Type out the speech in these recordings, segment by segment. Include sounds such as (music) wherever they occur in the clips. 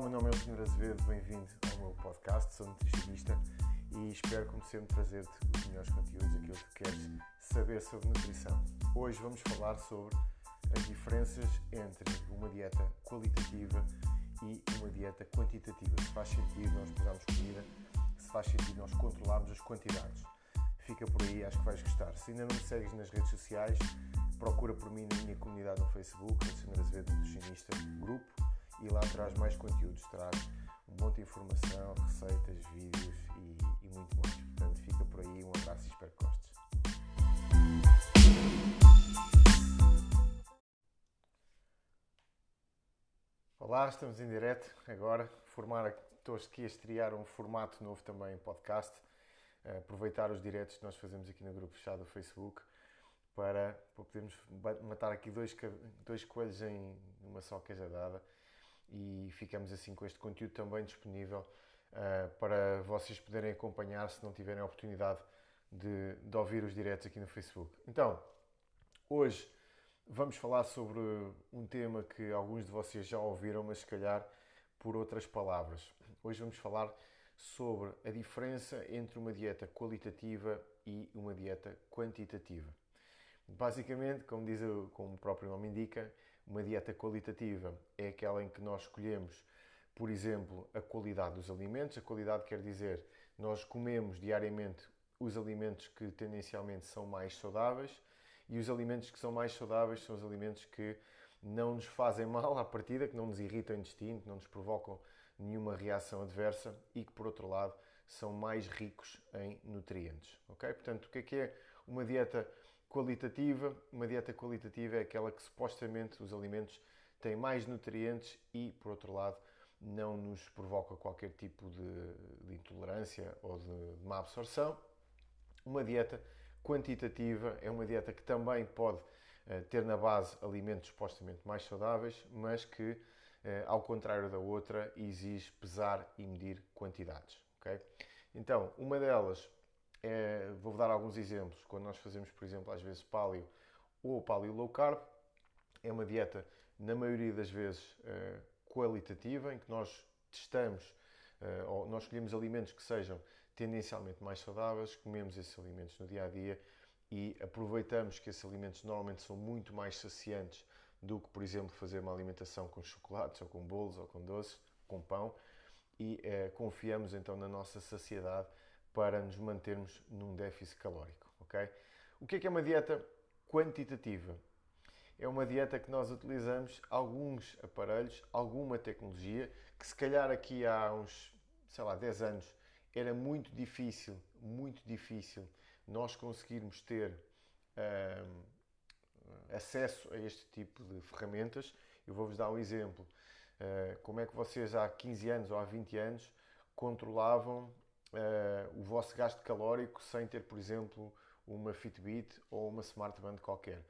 o meu nome é Leonor Azevedo, bem-vindo ao meu podcast, sou nutricionista e espero, como sempre, trazer-te os melhores conteúdos, aquilo que queres saber sobre nutrição. Hoje vamos falar sobre as diferenças entre uma dieta qualitativa e uma dieta quantitativa. Se faz sentido nós pesarmos comida, se faz sentido nós controlarmos as quantidades. Fica por aí, acho que vais gostar. Se ainda não me segues nas redes sociais, procura por mim na minha comunidade no Facebook, Leonor Azevedo Nutricionista Grupo e lá traz mais conteúdos, traz um monte de informação, receitas, vídeos e, e muito mais. Portanto, fica por aí, um abraço e espero que gostes. Olá, estamos em direto agora. Formar, estou aqui a estrear um formato novo também em podcast. Aproveitar os diretos que nós fazemos aqui no grupo fechado do Facebook para, para podermos matar aqui dois, dois coelhos em uma só queijadada e ficamos assim com este conteúdo também disponível uh, para vocês poderem acompanhar se não tiverem a oportunidade de, de, ouvir os diretos aqui no Facebook. Então, hoje vamos falar sobre um tema que alguns de vocês já ouviram, mas se calhar por outras palavras. Hoje vamos falar sobre a diferença entre uma dieta qualitativa e uma dieta quantitativa. Basicamente, como, diz, como o próprio nome indica, uma dieta qualitativa é aquela em que nós escolhemos, por exemplo, a qualidade dos alimentos. A qualidade quer dizer nós comemos diariamente os alimentos que tendencialmente são mais saudáveis e os alimentos que são mais saudáveis são os alimentos que não nos fazem (laughs) mal à partida, que não nos irritam o intestino, que não nos provocam nenhuma reação adversa e que, por outro lado, são mais ricos em nutrientes. Ok? Portanto, o que é que é uma dieta qualitativa. Uma dieta qualitativa é aquela que supostamente os alimentos têm mais nutrientes e, por outro lado, não nos provoca qualquer tipo de, de intolerância ou de, de má absorção. Uma dieta quantitativa é uma dieta que também pode uh, ter na base alimentos supostamente mais saudáveis, mas que, uh, ao contrário da outra, exige pesar e medir quantidades. Okay? Então, uma delas é, vou dar alguns exemplos. Quando nós fazemos, por exemplo, às vezes paleo ou paleo low carb, é uma dieta, na maioria das vezes, uh, qualitativa, em que nós testamos uh, ou nós escolhemos alimentos que sejam tendencialmente mais saudáveis, comemos esses alimentos no dia a dia e aproveitamos que esses alimentos normalmente são muito mais saciantes do que, por exemplo, fazer uma alimentação com chocolates ou com bolos ou com doces, com pão e uh, confiamos então na nossa saciedade para nos mantermos num déficit calórico. Okay? O que é, que é uma dieta quantitativa? É uma dieta que nós utilizamos alguns aparelhos, alguma tecnologia, que se calhar aqui há uns, sei lá, 10 anos era muito difícil, muito difícil nós conseguirmos ter hum, acesso a este tipo de ferramentas. Eu vou-vos dar um exemplo. Uh, como é que vocês há 15 anos ou há 20 anos controlavam uh, o vosso gasto calórico sem ter, por exemplo, uma Fitbit ou uma Smartband qualquer?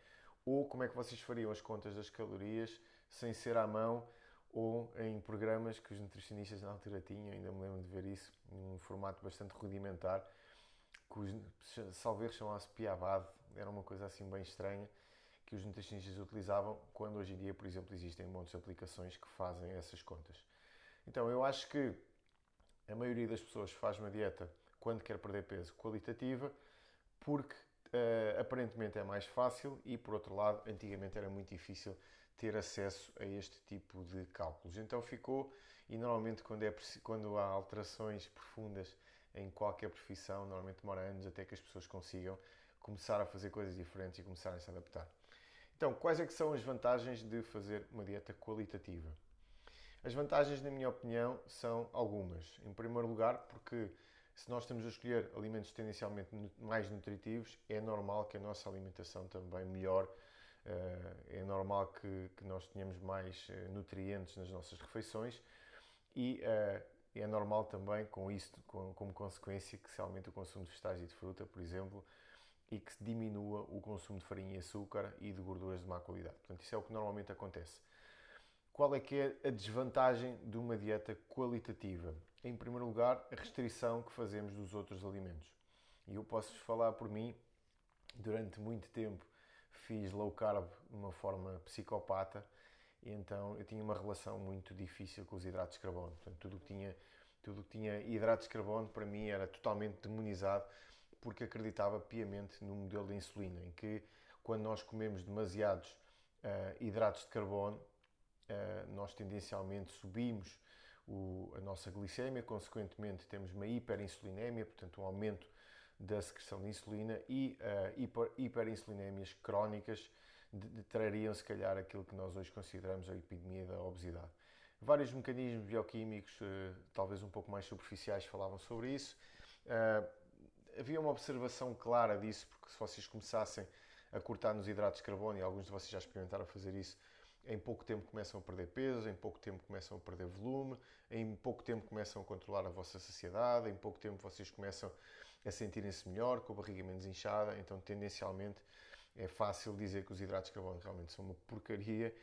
Ou como é que vocês fariam as contas das calorias sem ser à mão ou em programas que os nutricionistas na altura tinham, ainda me lembro de ver isso, num formato bastante rudimentar, que os salveiros chamavam-se Piavad, era uma coisa assim bem estranha, que os nutricionistas utilizavam, quando hoje em dia, por exemplo, existem montes de aplicações que fazem essas contas. Então, eu acho que a maioria das pessoas faz uma dieta quando quer perder peso qualitativa, porque uh, aparentemente é mais fácil e, por outro lado, antigamente era muito difícil ter acesso a este tipo de cálculos. Então ficou, e normalmente quando, é, quando há alterações profundas em qualquer profissão, normalmente demora anos até que as pessoas consigam começar a fazer coisas diferentes e começarem a se adaptar. Então, quais é que são as vantagens de fazer uma dieta qualitativa? As vantagens, na minha opinião, são algumas. Em primeiro lugar, porque se nós estamos a escolher alimentos tendencialmente mais nutritivos, é normal que a nossa alimentação também melhore. Eh, é normal que, que nós tenhamos mais eh, nutrientes nas nossas refeições e eh, é normal também, com isto, como consequência, que se aumente o consumo de vegetais e de fruta, por exemplo, e que se diminua o consumo de farinha e açúcar e de gorduras de má qualidade. Portanto, isso é o que normalmente acontece. Qual é que é a desvantagem de uma dieta qualitativa? Em primeiro lugar, a restrição que fazemos dos outros alimentos. E eu posso falar por mim, durante muito tempo fiz low carb de uma forma psicopata então eu tinha uma relação muito difícil com os hidratos de carbono. Portanto, tudo que tinha, tudo que tinha hidratos de carbono para mim era totalmente demonizado porque acreditava piamente no modelo da insulina, em que quando nós comemos demasiados uh, hidratos de carbono, nós tendencialmente subimos o, a nossa glicemia, consequentemente temos uma hiperinsulinemia, portanto um aumento da secreção de insulina e uh, hiper, hiperinsulinémias crónicas de, trariam se calhar aquilo que nós hoje consideramos a epidemia da obesidade. Vários mecanismos bioquímicos, uh, talvez um pouco mais superficiais, falavam sobre isso. Uh, havia uma observação clara disso, porque se vocês começassem a cortar nos hidratos de carbono, e alguns de vocês já experimentaram fazer isso, em pouco tempo começam a perder peso, em pouco tempo começam a perder volume, em pouco tempo começam a controlar a vossa saciedade, em pouco tempo vocês começam a sentirem-se melhor, com a barriga menos inchada, então tendencialmente é fácil dizer que os hidratos de carbono realmente são uma porcaria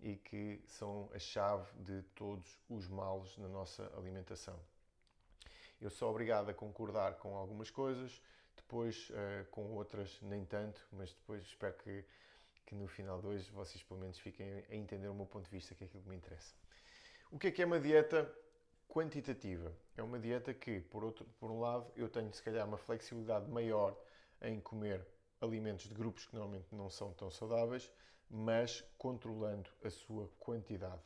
e que são a chave de todos os males na nossa alimentação. Eu sou obrigado a concordar com algumas coisas, depois uh, com outras nem tanto, mas depois espero que, que no final de hoje vocês pelo menos fiquem a entender o meu ponto de vista, que é aquilo que me interessa. O que é que é uma dieta quantitativa? É uma dieta que, por, outro, por um lado, eu tenho se calhar uma flexibilidade maior em comer alimentos de grupos que normalmente não são tão saudáveis, mas controlando a sua quantidade.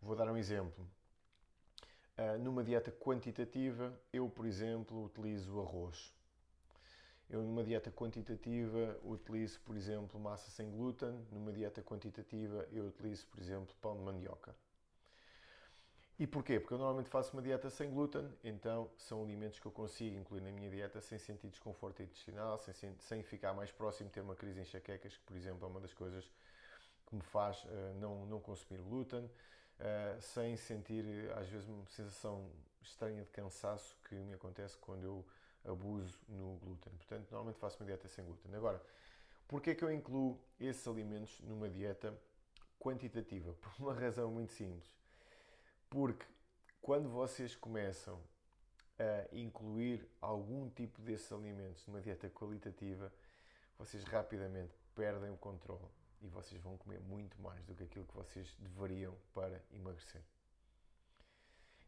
Vou dar um exemplo. Uh, numa dieta quantitativa, eu, por exemplo, utilizo arroz. Eu, numa dieta quantitativa, utilizo, por exemplo, massa sem glúten. Numa dieta quantitativa, eu utilizo, por exemplo, pão de mandioca. E porquê? Porque eu normalmente faço uma dieta sem glúten, então são alimentos que eu consigo incluir na minha dieta sem sentir desconforto intestinal, sem, sem ficar mais próximo de ter uma crise em enxaquecas, que, por exemplo, é uma das coisas que me faz uh, não, não consumir glúten, uh, sem sentir, às vezes, uma sensação estranha de cansaço que me acontece quando eu abuso no glúten. Portanto, normalmente faço uma dieta sem glúten. Agora, porquê é que eu incluo esses alimentos numa dieta quantitativa? (laughs) Por uma razão muito simples porque quando vocês começam a incluir algum tipo desses alimentos numa dieta qualitativa, vocês rapidamente perdem o controle e vocês vão comer muito mais do que aquilo que vocês deveriam para emagrecer.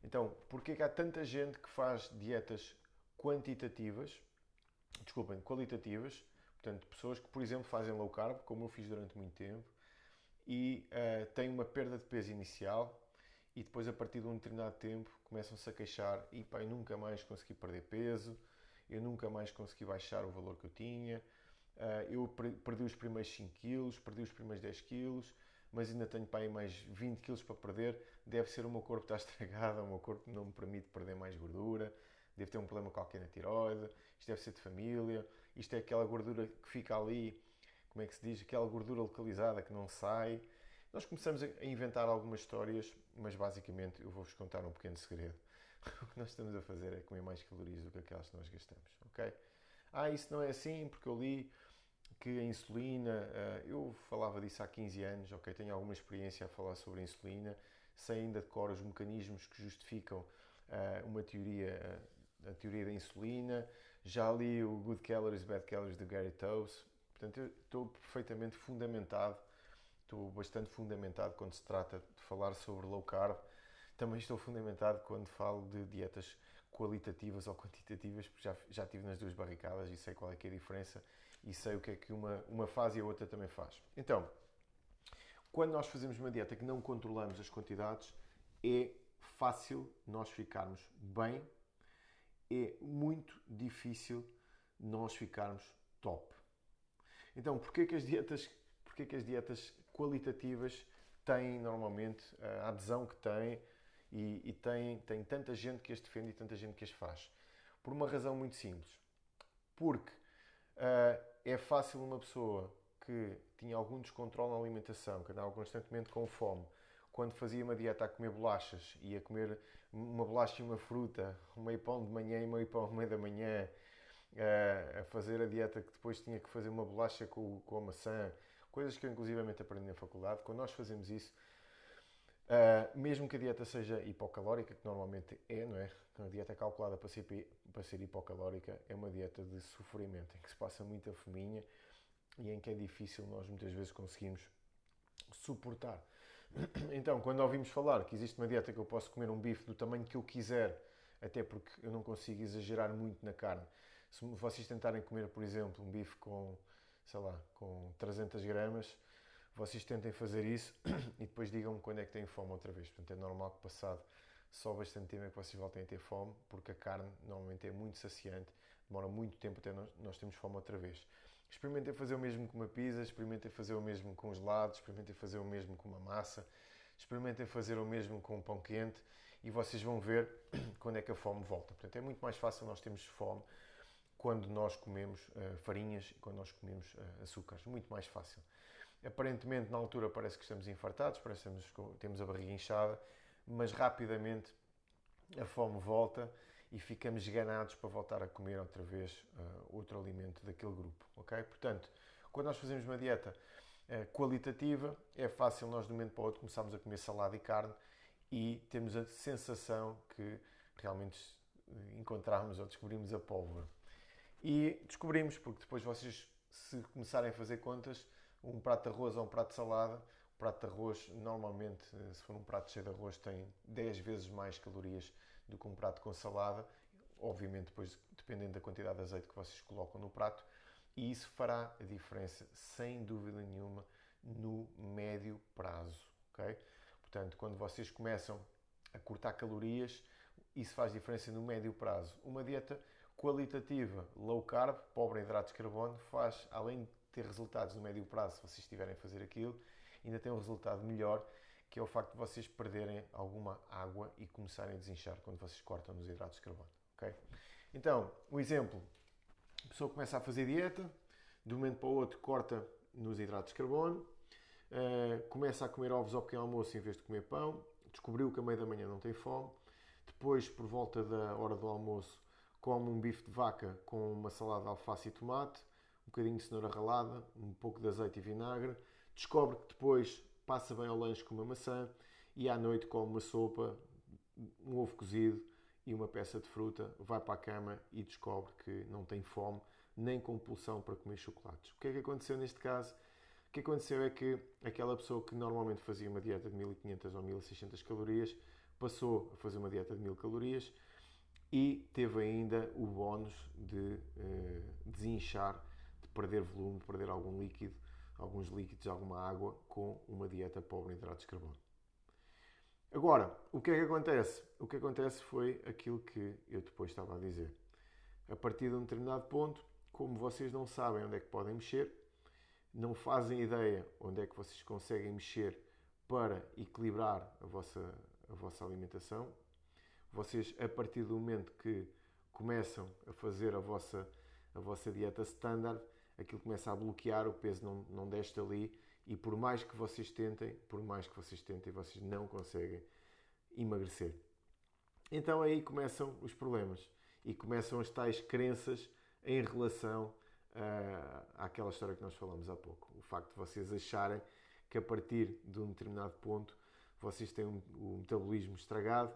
Então, porquê que há tanta gente que faz dietas quantitativas, desculpem, qualitativas, portanto, pessoas que, por exemplo, fazem low carb, como eu fiz durante muito tempo, e uh, têm uma perda de peso inicial, e depois a partir de um determinado tempo começam-se a queixar e pá, eu nunca mais consegui perder peso, eu nunca mais consegui baixar o valor que eu tinha, uh, eu perdi os primeiros 5 quilos, perdi os primeiros 10 quilos, mas ainda tenho pá, mais 20 quilos para perder, deve ser o meu corpo está (laughs) estragado, o meu corpo não me permite perder mais gordura, deve ter um problema qualquer na tiroide, isto deve ser de família, isto é aquela gordura que fica ali, como é que se diz, aquela gordura localizada que não sai, nós começamos a inventar algumas histórias, mas basicamente eu vou-vos contar um pequeno segredo. (laughs) O que nós estamos a fazer é comer mais calorias do que aquelas que nós gastamos, ok? Ah, isso não é assim porque eu li que a insulina, eh, eu falava disso há 15 anos, ok? Tenho alguma experiência a falar sobre a insulina, sei ainda de cor os mecanismos que justificam eh, uma teoria, eh, a teoria da insulina, já li o Good Calories, Bad Calories de Gary Toes, portanto eu estou perfeitamente fundamentado estou bastante fundamentado quando se trata de falar sobre low carb. Também estou fundamentado quando falo de dietas qualitativas ou quantitativas, porque já, já estive nas duas barricadas e sei qual é, é a diferença e sei o que é que uma, uma faz e a outra também faz. Então, quando nós fazemos uma dieta que não controlamos as quantidades, é fácil nós ficarmos bem, é muito difícil nós ficarmos top. Então, porquê que as dietas, porquê que as dietas qualitativas têm normalmente a adesão que têm e, e tem tanta gente que as defende e tanta gente que as faz. Por uma razão muito simples. Porque uh, é fácil uma pessoa que tinha algum descontrole na alimentação, que andava constantemente com fome, quando fazia uma dieta a comer bolachas e a comer uma bolacha e uma fruta, meio pão de manhã e meio pão meio da manhã, uh, a fazer a dieta que depois tinha que fazer uma bolacha com, com a maçã, coisas que eu inclusivamente aprendi na faculdade, quando nós fazemos isso, uh, mesmo que a dieta seja hipocalórica, que normalmente é, não é? A dieta é calculada para ser, para ser hipocalórica é uma dieta de sofrimento, em que se passa muita fominha e em que é difícil nós muitas vezes conseguimos suportar (clears throat) Então, quando ouvimos falar que existe uma dieta que eu posso comer um bife do tamanho que eu quiser, até porque eu não consigo exagerar muito na carne. Se vocês tentarem comer, por exemplo, um bife com, sei lá, com 300 gramas, vocês tentem fazer isso (clears throat) e depois digam-me quando é que têm fome outra vez. Portanto, é normal que passado só bastante tempo é que vocês voltem a ter fome, porque a carne normalmente é muito saciante, demora muito tempo até nós, nós termos fome outra vez. Experimentem fazer o mesmo com uma pizza, experimentem fazer o mesmo com os gelados, experimentem fazer o mesmo com uma massa, experimentem fazer o mesmo com um pão quente e vocês vão ver (clears throat) quando é que a fome volta. Portanto, é muito mais fácil nós termos fome quando nós comemos uh, farinhas e quando nós comemos uh, açúcares. Muito mais fácil. Aparentemente, na altura, parece que estamos infartados, parece que temos a barriga inchada, mas rapidamente a fome volta e ficamos ganados para voltar a comer outra vez uh, outro alimento daquele grupo, ok? Portanto, quando nós fazemos uma dieta uh, qualitativa, é fácil nós de um momento para o outro começarmos a comer salada e carne e temos a sensação que realmente encontramos ou descobrimos a pólvora. E descobrimos, porque depois vocês, se começarem a fazer contas, um prato de arroz ou um prato de salada, prato de arroz, normalmente, se for um prato cheio de arroz, tem 10 vezes mais calorias do que um prato com salada. Obviamente, depois, dependendo da quantidade de azeite que vocês colocam no prato, e isso fará a diferença, sem dúvida nenhuma, no médio prazo. Okay? Portanto, quando vocês começam a cortar calorias, isso faz diferença no médio prazo. Uma dieta qualitativa, low carb, pobre em hidratos de carbono, faz, além de ter resultados no médio prazo, se vocês estiverem a fazer aquilo, ainda tem um resultado melhor que é o facto de vocês perderem alguma água e começarem a desinchar quando vocês cortam nos hidratos de carbono. Okay? Então, um exemplo: a pessoa começa a fazer dieta, de um momento para o outro corta nos hidratos de carbono, uh, começa a comer ovos ao pequeno almoço em vez de comer pão, descobriu que a meio da manhã não tem fome, depois, por volta da hora do almoço, come um bife de vaca com uma salada de alface e tomate, um bocadinho de cenoura ralada, um pouco de azeite e vinagre, descobre que depois passa bem ao lanche com uma maçã e à noite come uma sopa, um ovo cozido e uma peça de fruta, vai para a cama e descobre que não tem fome nem compulsão para comer chocolates. O que é que aconteceu neste caso? O que aconteceu é que aquela pessoa que normalmente fazia uma dieta de 1500 ou 1600 calorias passou a fazer uma dieta de 1000 calorias e teve ainda o bónus de eh, desinchar, de perder volume, de perder algum líquido alguns líquidos, alguma água, com uma dieta pobre em hidratos de carbono. Agora, o que é que acontece? O que acontece foi aquilo que eu depois estava a dizer. A partir de um determinado ponto, como vocês não sabem onde é que podem mexer, não fazem ideia onde é que vocês conseguem mexer para equilibrar a vossa, a vossa alimentação, vocês, a partir do momento que começam a fazer a vossa, a vossa dieta standard, aquilo começa a bloquear, o peso não, não desce dali e por mais que vocês tentem, por mais que vocês tentem, vocês não conseguem emagrecer. Então aí começam os problemas e começam as tais crenças em relação uh, àquela história que nós falamos há pouco. O facto de vocês acharem que a partir de um determinado ponto vocês têm um, o metabolismo estragado,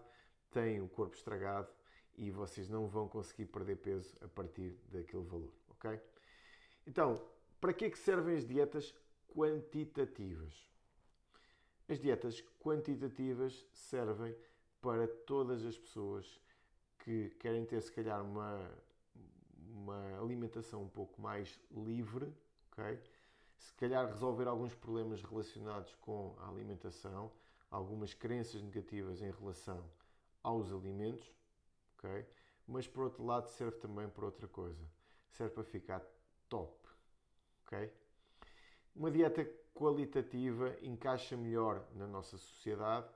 têm o corpo estragado e vocês não vão conseguir perder peso a partir daquele valor, ok? Então, para que, é que servem as dietas quantitativas? As dietas quantitativas servem para todas as pessoas que querem ter, se calhar, uma, uma alimentação um pouco mais livre, ok? Se calhar resolver alguns problemas relacionados com a alimentação, algumas crenças negativas em relação aos alimentos, ok? Mas por outro lado serve também para outra coisa. Serve para ficar top. Ok? Uma dieta qualitativa encaixa melhor na nossa sociedade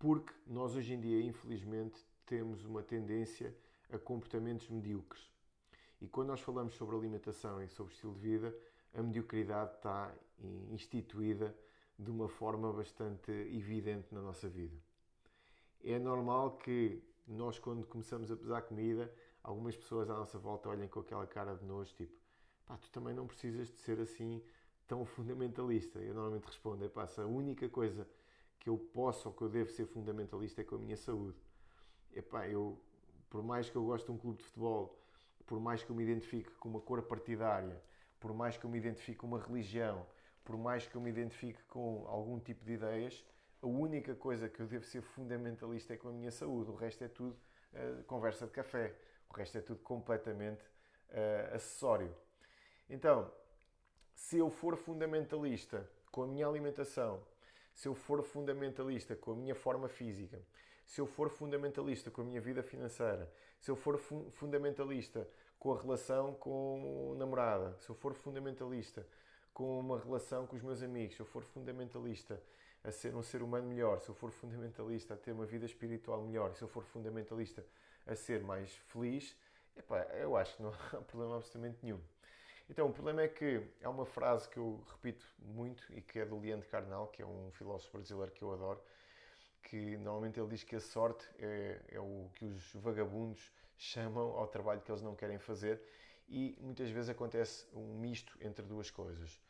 porque nós hoje em dia, infelizmente, temos uma tendência a comportamentos medíocres. E quando nós falamos sobre alimentação e sobre estilo de vida, a mediocridade está instituída de uma forma bastante evidente na nossa vida. É normal que nós, quando começamos a pesar comida, algumas pessoas à nossa volta olhem com aquela cara de nojo, tipo, pá, tu também não precisas de ser assim tão (laughs) fundamentalista. Eu normalmente respondo, é pá, a única coisa que eu posso ou que eu devo ser fundamentalista é com a minha saúde. É pá, eu, por mais que eu goste de um clube de futebol, por mais que eu me identifique com uma cor partidária, por mais que eu me identifique com uma religião, por mais que eu me identifique com algum tipo de ideias, a única coisa que eu devo ser fundamentalista é com a minha saúde. O resto é tudo uh, conversa de café. O resto é tudo completamente uh, acessório. Então, se eu for fundamentalista com a minha alimentação, se eu for fundamentalista com a minha forma física, se eu for fundamentalista com a minha vida financeira, se eu for fu fundamentalista com a relação com a namorada, se eu for fundamentalista com uma relação com os meus amigos, se eu for fundamentalista a ser um ser humano melhor, se eu for fundamentalista a ter uma vida espiritual melhor, se eu for fundamentalista a ser mais feliz, epá, eu acho que não há (laughs) problema absolutamente nenhum. Então, o problema é que há uma frase que eu repito muito e que é do Leandro Carnal, que é um filósofo brasileiro que eu adoro, que normalmente ele diz que a sorte é, é o que os vagabundos chamam ao trabalho que eles não querem fazer e muitas vezes acontece um misto entre duas coisas.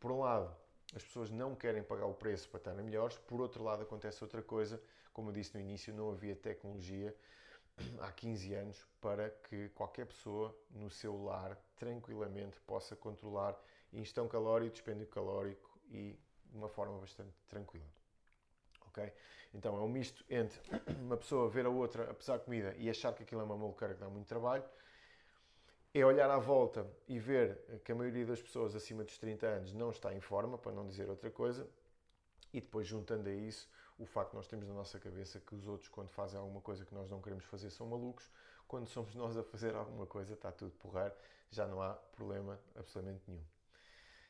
Por um lado, as pessoas não querem pagar o preço para estarem melhores, por outro lado, acontece outra coisa, como eu disse no início, não havia tecnologia há 15 anos para que qualquer pessoa no seu lar tranquilamente possa controlar ingestão calórica, dispêndio calórico e de uma forma bastante tranquila. Ok? Então é um misto entre (coughs) uma pessoa ver a outra a pesar comida e achar que aquilo é uma maluqueira que dá muito trabalho, é olhar à volta e ver que a maioria das pessoas acima dos 30 anos não está em forma, para não dizer outra coisa, e depois juntando a isso o facto de nós termos na nossa cabeça que os outros, quando fazem alguma coisa que nós não queremos fazer, são malucos. Quando somos nós a fazer alguma coisa, está tudo porrar, já não há problema absolutamente nenhum.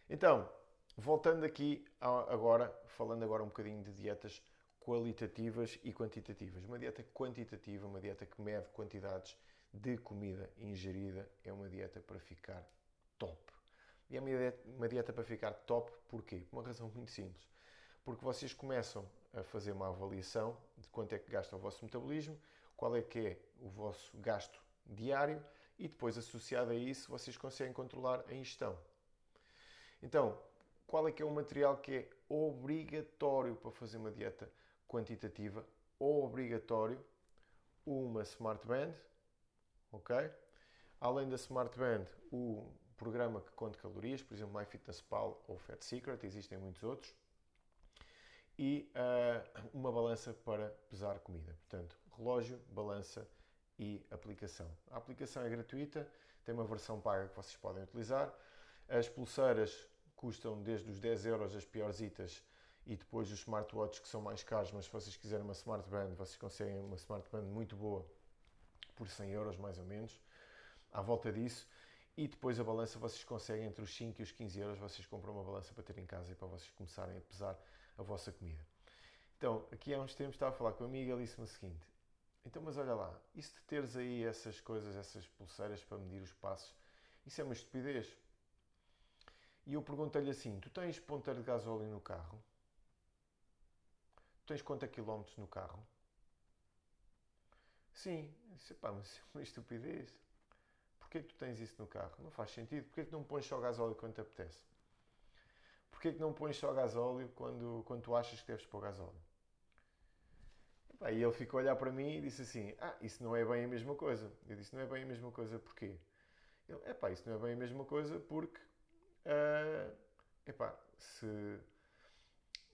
Então, voltando aqui agora, falando agora um bocadinho de dietas qualitativas e quantitativas. Uma dieta quantitativa, uma dieta que mede quantidades de comida ingerida, é uma dieta para ficar top. E é uma dieta, uma dieta para ficar top porquê? Por uma razão muito simples. Porque vocês começam a fazer uma avaliação de quanto é que gasta o vosso metabolismo, qual é que é o vosso gasto diário e depois associado a isso vocês conseguem controlar a ingestão. Então, qual é que é o material que é obrigatório para fazer uma dieta quantitativa? Obrigatório uma Smart Band, ok? Além da Smart Band, o programa que conta calorias, por exemplo, MyFitnessPal ou Fat Secret, existem muitos outros e uh, uma balança para pesar comida. Portanto, relógio, balança e aplicação. A aplicação é gratuita, tem uma versão paga que vocês podem utilizar. As pulseiras custam desde os 10 euros as piorzitas e depois os smartwatches que são mais caros, mas se vocês quiserem uma smart band, vocês conseguem uma smart band muito boa por 100 euros mais ou menos, à volta disso. E depois a balança vocês conseguem entre os 5 e os 15 euros, vocês compram uma balança para ter em casa e para vocês começarem a pesar a vossa comida. Então, aqui há uns tempos estava a falar com a amiga e ele disse-me o seguinte: então, mas olha lá, isso de teres aí essas coisas, essas pulseiras para medir os passos, isso é uma estupidez. E eu perguntei-lhe assim: tu tens ponteiro de gasóleo no carro? Tu tens quantos quilómetros no carro? Sim. Disse, pá, mas isso é uma estupidez. Porquê que tu tens isso no carro? Não faz sentido. Porquê que não pões só gasóleo quando te apetece? Porquê que não pões só gasóleo quando, quando tu achas que deves pôr gasóleo? E ele ficou a olhar para mim e disse assim: Ah, isso não é bem a mesma coisa. Eu disse: Não é bem a mesma coisa porquê? Ele: Epá, isso não é bem a mesma coisa porque. Uh, epá, se,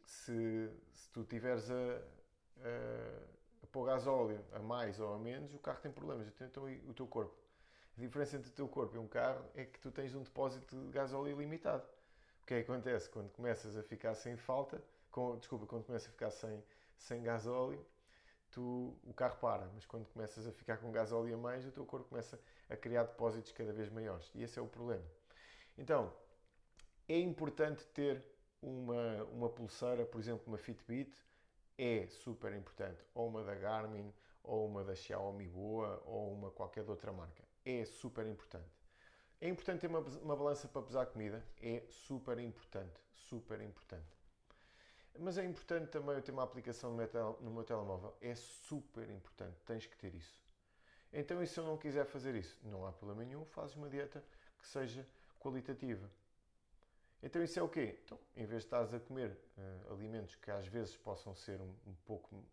se, se tu tiveres a, a, a pôr gasóleo a mais ou a menos, o carro tem problemas. Então, o teu corpo. A diferença entre o teu corpo e um carro é que tu tens um depósito de gasóleo ilimitado. O que é que acontece? Quando começas a ficar sem falta, com, desculpa, quando começas a ficar sem, sem gasóleo, tu, o carro para, mas quando começas a ficar com gasóleo a mais, o teu corpo começa a criar depósitos cada vez maiores. E esse é o problema. Então, é importante ter uma, uma pulseira, por exemplo, uma Fitbit, é super importante. Ou uma da Garmin, ou uma da Xiaomi Boa, ou uma qualquer outra marca. É super importante. É importante ter uma, uma balança para pesar comida? É super importante, super importante. Mas é importante também eu ter uma aplicação no meu, tel, no meu telemóvel. É super importante, tens que ter isso. Então, e se eu não quiser fazer isso? Não há problema nenhum, fazes uma dieta que seja qualitativa. Então, isso é o quê? Então, em vez de estares a comer uh, alimentos que às vezes possam ser um, um, pouco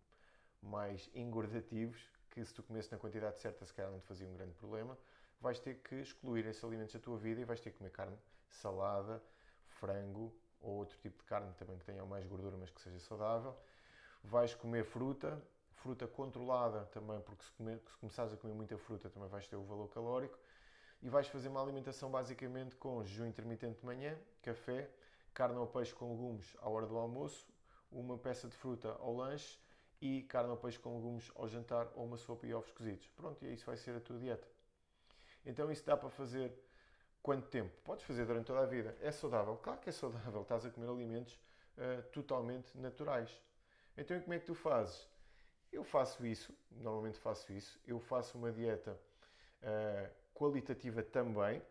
mais engordativos, que se tu comesses na quantidade certa, se calhar não te fazia um grande problema, vais ter que excluir esses alimentos da tua vida e vais ter que comer carne, salada, frango ou outro tipo de carne também que tenha mais gordura, mas que seja saudável. Vais comer fruta, fruta controlada também, porque se, comer, se começares a comer muita fruta também vais ter o valor calórico. E vais fazer uma alimentação basicamente com jejum intermitente de manhã, café, carne ou peixe com legumes à hora do almoço, uma peça de fruta ao lanche e carne ou peixe com legumes ao jantar ou uma sopa e ovos cozidos. Pronto, e isso vai ser a tua dieta. Então isso dá para fazer quanto tempo? Podes fazer durante toda a vida. É saudável? Claro que é saudável. Estás a comer alimentos uh, totalmente naturais. Então como é que tu fazes? Eu faço isso, normalmente faço isso. Eu faço uma dieta uh, qualitativa também.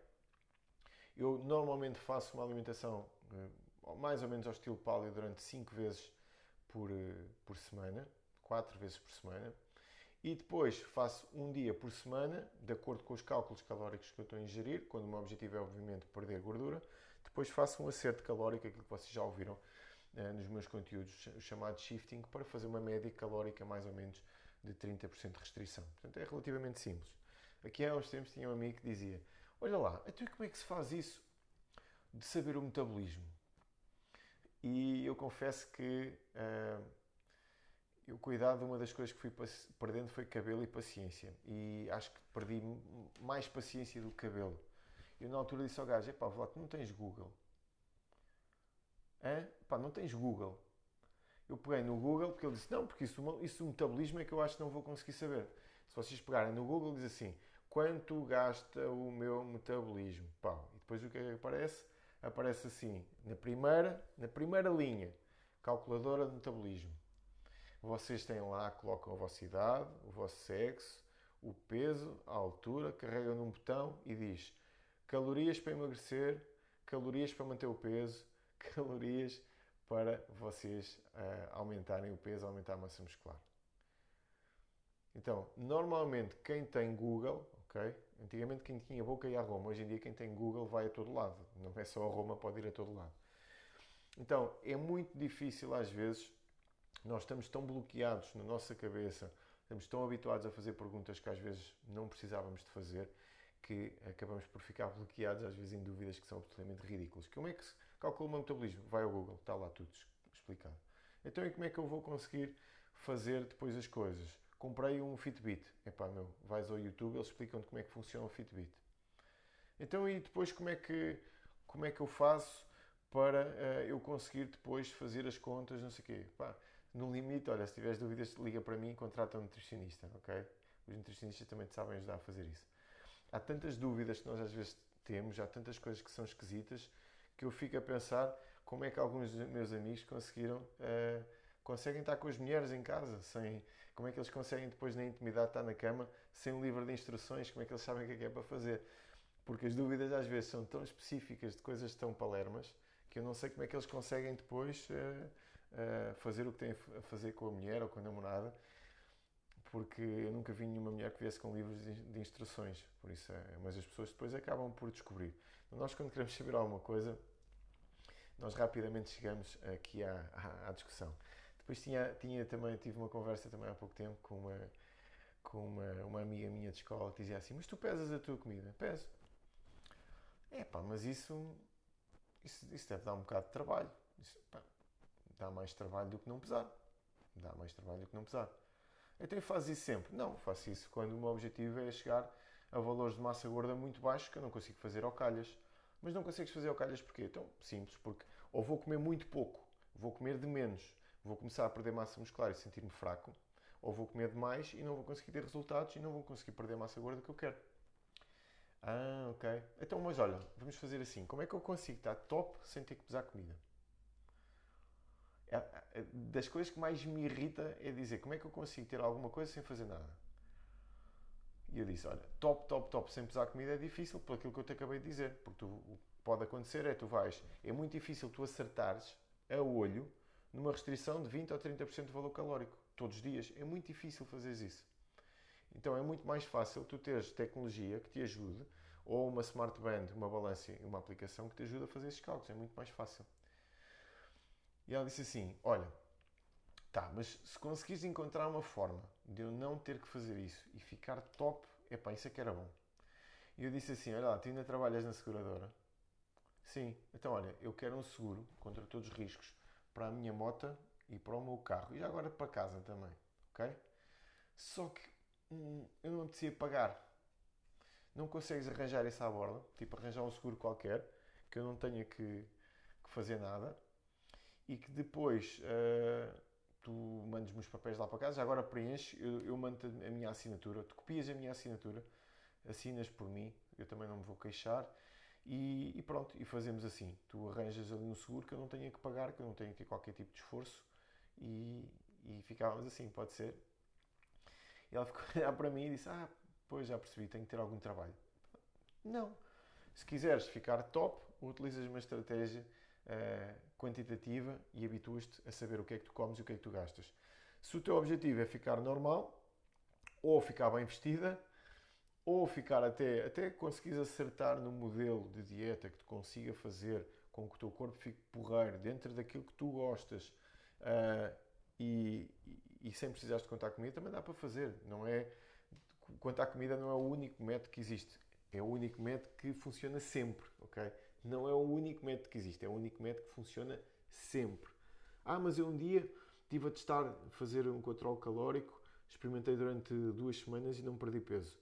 Eu normalmente faço uma alimentação uh, mais ou menos ao estilo paleo durante 5 vezes por, por semana, 4 vezes por semana. E depois faço um dia por semana, de acordo com os cálculos calóricos que eu estou a ingerir, quando o meu objetivo é, obviamente, perder gordura. Depois faço um acerto calórico, aquilo que vocês já ouviram eh, nos meus conteúdos, o chamado shifting, para fazer uma média calórica mais ou menos de 30% de restrição. Portanto, é relativamente simples. Aqui há uns tempos tinha um amigo que dizia: Olha lá, então como é que se faz isso de saber o metabolismo? E eu confesso que. Uh, eu cuidado, uma das coisas que fui perdendo foi cabelo e paciência. E acho que perdi mais paciência do que cabelo. Eu na altura disse ao gajo, epá, Vlad, não tens Google? Hã? Pá, não tens Google? Eu peguei no Google porque ele disse, não, porque isso, isso o metabolismo é que eu acho que não vou conseguir saber. Se vocês pegarem no Google, diz assim, quanto gasta o meu metabolismo? Pá, e depois o é que aparece? Aparece assim, na primeira, na primeira linha, calculadora de metabolismo vocês têm lá, colocam a vossa idade, o vosso sexo, o peso, a altura, carregam num botão e diz calorias para emagrecer, calorias para manter o peso, (laughs) calorias para vocês uh, aumentarem o peso, aumentar a massa muscular. Então, normalmente quem tem Google, ok? Antigamente quem tinha boca ia a Roma, hoje em dia quem tem Google vai a todo lado. Não é só a Roma, pode ir a todo lado. Então, é muito difícil às vezes nós estamos tão bloqueados na nossa cabeça, estamos tão habituados a fazer perguntas que às vezes não precisávamos de fazer, que acabamos por ficar bloqueados, às vezes, em dúvidas que são absolutamente ridículas. Como é que se calcula o meu metabolismo? Vai ao Google, está lá tudo explicado. Então, e como é que eu vou conseguir fazer depois as coisas? Comprei um Fitbit. Epá, meu, vais ao YouTube, eles explicam-te como é que funciona o Fitbit. Então, e depois como é que, como é que eu faço para uh, eu conseguir depois fazer as contas, não sei o quê? Pá, no limite, olha, se tiveres dúvidas, liga para mim e contrata um nutricionista, ok? Os nutricionistas também te sabem ajudar a fazer isso. Há tantas dúvidas que nós às vezes temos, há tantas coisas que são esquisitas, que eu fico a pensar como é que alguns dos meus amigos conseguiram, uh, conseguem estar com as mulheres em casa, sem, como é que eles conseguem depois na intimidade estar na cama, sem um livro de instruções, como é que eles sabem o que é, que é para fazer. Porque as dúvidas às vezes são tão específicas de coisas tão palermas, que eu não sei como é que eles conseguem depois... Uh, fazer o que tem a fazer com a mulher ou com a namorada, porque eu nunca vi nenhuma mulher que viesse com livros de instruções, por isso é, mas as pessoas depois acabam por descobrir. Então, nós quando queremos saber alguma coisa, nós rapidamente chegamos aqui à, à, à discussão. Depois tinha, tinha também, tive uma conversa também há pouco tempo com uma, com uma, uma amiga minha de escola que dizia assim, mas tu pesas a tua comida? Peso. É pá, mas isso, isso, isso deve dar um bocado de trabalho. Isso, pá, dá mais trabalho do que não pesar. Dá mais trabalho do que não pesar. Então faço isso sempre? Não, faço isso quando o meu objetivo é chegar a valores de massa gorda muito baixos que eu não consigo fazer ao calhas. Mas não consegues fazer ao calhas porquê? Então, simples, porque ou vou comer muito pouco, vou comer de menos, vou começar a perder massa muscular e sentir-me fraco, ou vou comer demais e não vou conseguir ter resultados e não vou conseguir perder a massa gorda que eu quero. Ah, ok. Então, mas olha, vamos fazer assim. Como é que eu consigo estar top sem ter que pesar comida? É, é, das coisas que mais me irrita é dizer como é que eu consigo ter alguma coisa sem fazer nada. E eu disse, olha, top, top, top, sem pesar comida é difícil, por aquilo que eu te acabei de dizer. Porque tu, o que pode acontecer é tu vais, é muito difícil tu acertares a olho numa restrição de 20 ou 30% de valor calórico todos os dias. É muito difícil fazeres isso. Então é muito mais fácil tu teres tecnologia que te ajude, ou uma smart band, uma balança uma aplicação que te ajude a fazer esses cálculos. É muito mais fácil. E ela disse assim: Olha, tá, mas se conseguires encontrar uma forma de eu não ter que fazer isso e ficar top, epá, isso é que era bom. E eu disse assim: Olha lá, tu ainda trabalhas na seguradora? Sim, então olha, eu quero um seguro contra todos os riscos para a minha moto e para o meu carro e já agora para casa também, ok? Só que hum, eu não apetecia pagar. Não consegues arranjar isso à borda, tipo arranjar um seguro qualquer que eu não tenha que, que fazer nada e que depois uh, tu mandes-me os papéis lá para casa, agora preenches, eu, eu mando a minha assinatura, tu copias a minha assinatura, assinas por mim, eu também não me vou queixar e, e, pronto, e fazemos assim. Tu arranjas ali um seguro que eu não tenha que pagar, que eu não tenha que ter qualquer tipo de esforço e, e ficávamos assim, pode ser? E ela ficou (laughs) a olhar para mim e disse: Ah, pois já percebi, tenho que ter algum trabalho. Não. Se quiseres ficar top, utilizas uma estratégia uh, quantitativa e habituas-te a saber o que é que tu comes e o que é que tu gastas. Se o teu objetivo é ficar normal ou ficar bem vestida, ou ficar até, até conseguires acertar no modelo de dieta que te consiga fazer com que o teu corpo fique porreiro dentro daquilo que tu gostas uh, e, e, e, sem precisares de contar comida, também dá para fazer. Não é, contar comida não é o único método que existe. É o único método que funciona sempre, ok? Não é o único método que existe, é o único método que funciona sempre. Ah, mas eu um dia estive a testar fazer um controle calórico, experimentei durante duas semanas e não perdi peso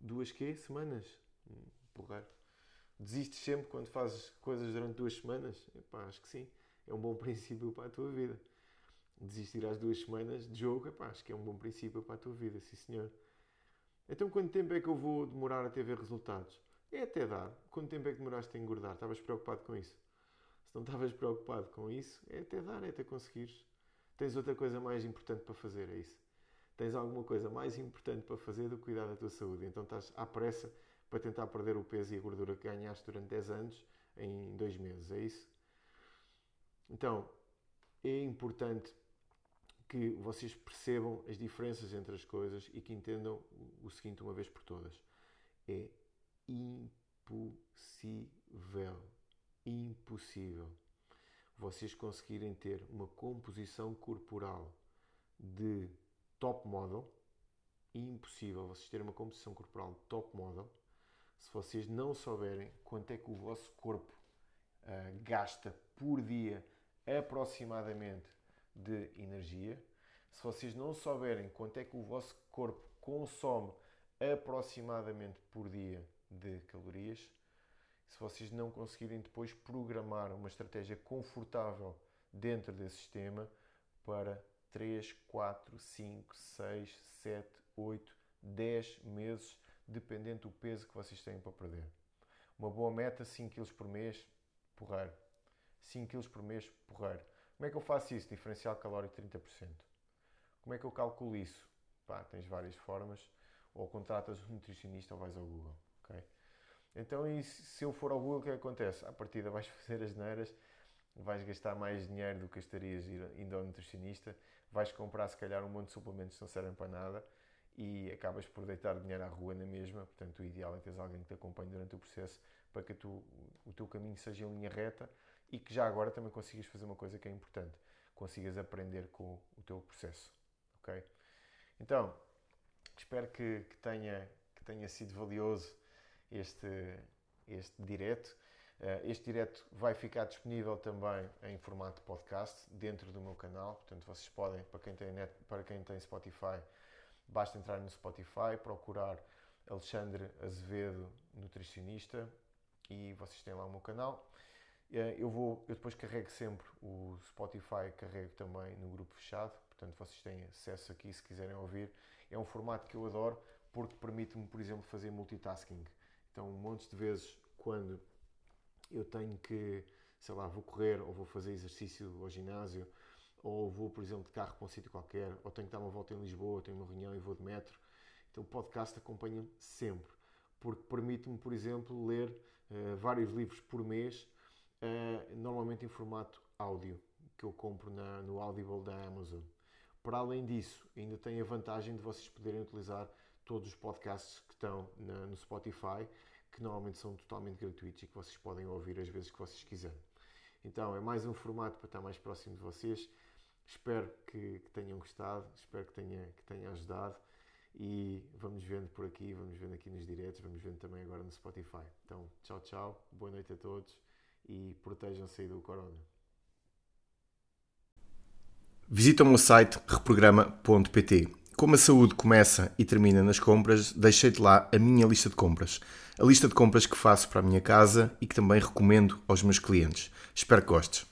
duas quê? Semanas? Hum, porra. Desistes sempre quando fazes coisas durante duas semanas? Epá, acho que sim. É um bom (laughs) princípio para a tua vida. Desistir às duas semanas de jogo, epá, acho que é um bom princípio para a tua vida, sim senhor. Então quanto tempo é que eu vou demorar até ver resultados? É até dar. Quanto tempo é que demoraste a engordar? Estavas preocupado com isso? Se não estavas preocupado com isso, é até dar, é até conseguires. Tens outra coisa mais importante para fazer, é isso tens alguma coisa mais importante para fazer do que cuidar da tua saúde. Então estás à pressa para tentar perder o peso e a gordura que ganhaste durante 10 anos em 2 meses, é isso? Então, é importante que vocês percebam as diferenças entre as coisas e que entendam o seguinte uma vez por todas. É impossível, impossível vocês conseguirem ter uma composição corporal de top model. Impossível vocês terem uma composição corporal top model se vocês não souberem quanto é que o vosso corpo uh, gasta por dia aproximadamente de energia, se vocês não souberem quanto é que o vosso corpo consome aproximadamente por dia de calorias, se vocês não conseguirem depois programar uma estratégia confortável dentro desse sistema para 3, 4, 5, 6, 7, 8, 10 meses, dependendo do peso que vocês têm para perder. Uma boa meta, 5 kg por mês, porreiro. 5 kg por mês, porreiro. Como é que eu faço isso? Diferencial calórico 30%. Como é que eu calculo isso? Pá, tens várias formas. Ou contratas um nutricionista ou vais ao Google. Okay? Então, e se eu for ao Google, o que, é acontece? À partida vais (laughs) fazer as neiras, vais gastar mais dinheiro do que gastarias indo ao nutricionista, vais comprar se calhar um monte de suplementos que não servem para nada e acabas por deitar dinheiro à rua na mesma. Portanto, o ideal é teres alguém que te acompanhe durante o processo para que tu, o teu caminho seja em linha reta e que já agora também consigas fazer uma coisa que é importante, consigas aprender com o teu processo. Ok? Então, espero que, que tenha, que tenha sido valioso este, este direto. Eh, este direto vai ficar disponível também em formato podcast dentro do meu canal, portanto vocês podem, para quem tem, net, para quem tem Spotify, basta entrar no Spotify, procurar Alexandre Azevedo, nutricionista, e vocês têm lá o meu canal. Eh, eu, vou, eu depois carrego sempre o Spotify, carrego também no grupo fechado, portanto vocês têm acesso aqui se quiserem ouvir. É um formato que eu adoro porque permite-me, por exemplo, fazer multitasking. Então, um monte de vezes, quando eu tenho que, sei lá, vou correr ou vou fazer exercício ao ginásio ou vou, por exemplo, de carro para um sítio qualquer, ou tenho que dar uma volta em Lisboa, tenho uma reunião e vou de metro. Então o podcast acompanha-me sempre, porque permite-me, por exemplo, ler uh, vários livros por mês, uh, normalmente em formato áudio, que eu compro na, no Audible da Amazon. Para além disso, ainda tem a vantagem de vocês poderem utilizar todos os podcasts que estão na, no Spotify que normalmente são totalmente gratuitos e que vocês podem ouvir as vezes que vocês quiserem. Então é mais um formato para estar mais próximo de vocês. Espero que, que tenham gostado, espero que tenha, que tenha ajudado e vamos vendo por aqui, vamos vendo aqui nos diretos, vamos vendo também agora no Spotify. Então, tchau, tchau, boa noite a todos e protejam-se do corona. Visita o site reprograma.pt. Como a saúde começa e termina nas compras, deixei-te lá a minha lista de compras. A lista de compras que faço para a minha casa e que também recomendo aos meus clientes. Espero que gostes.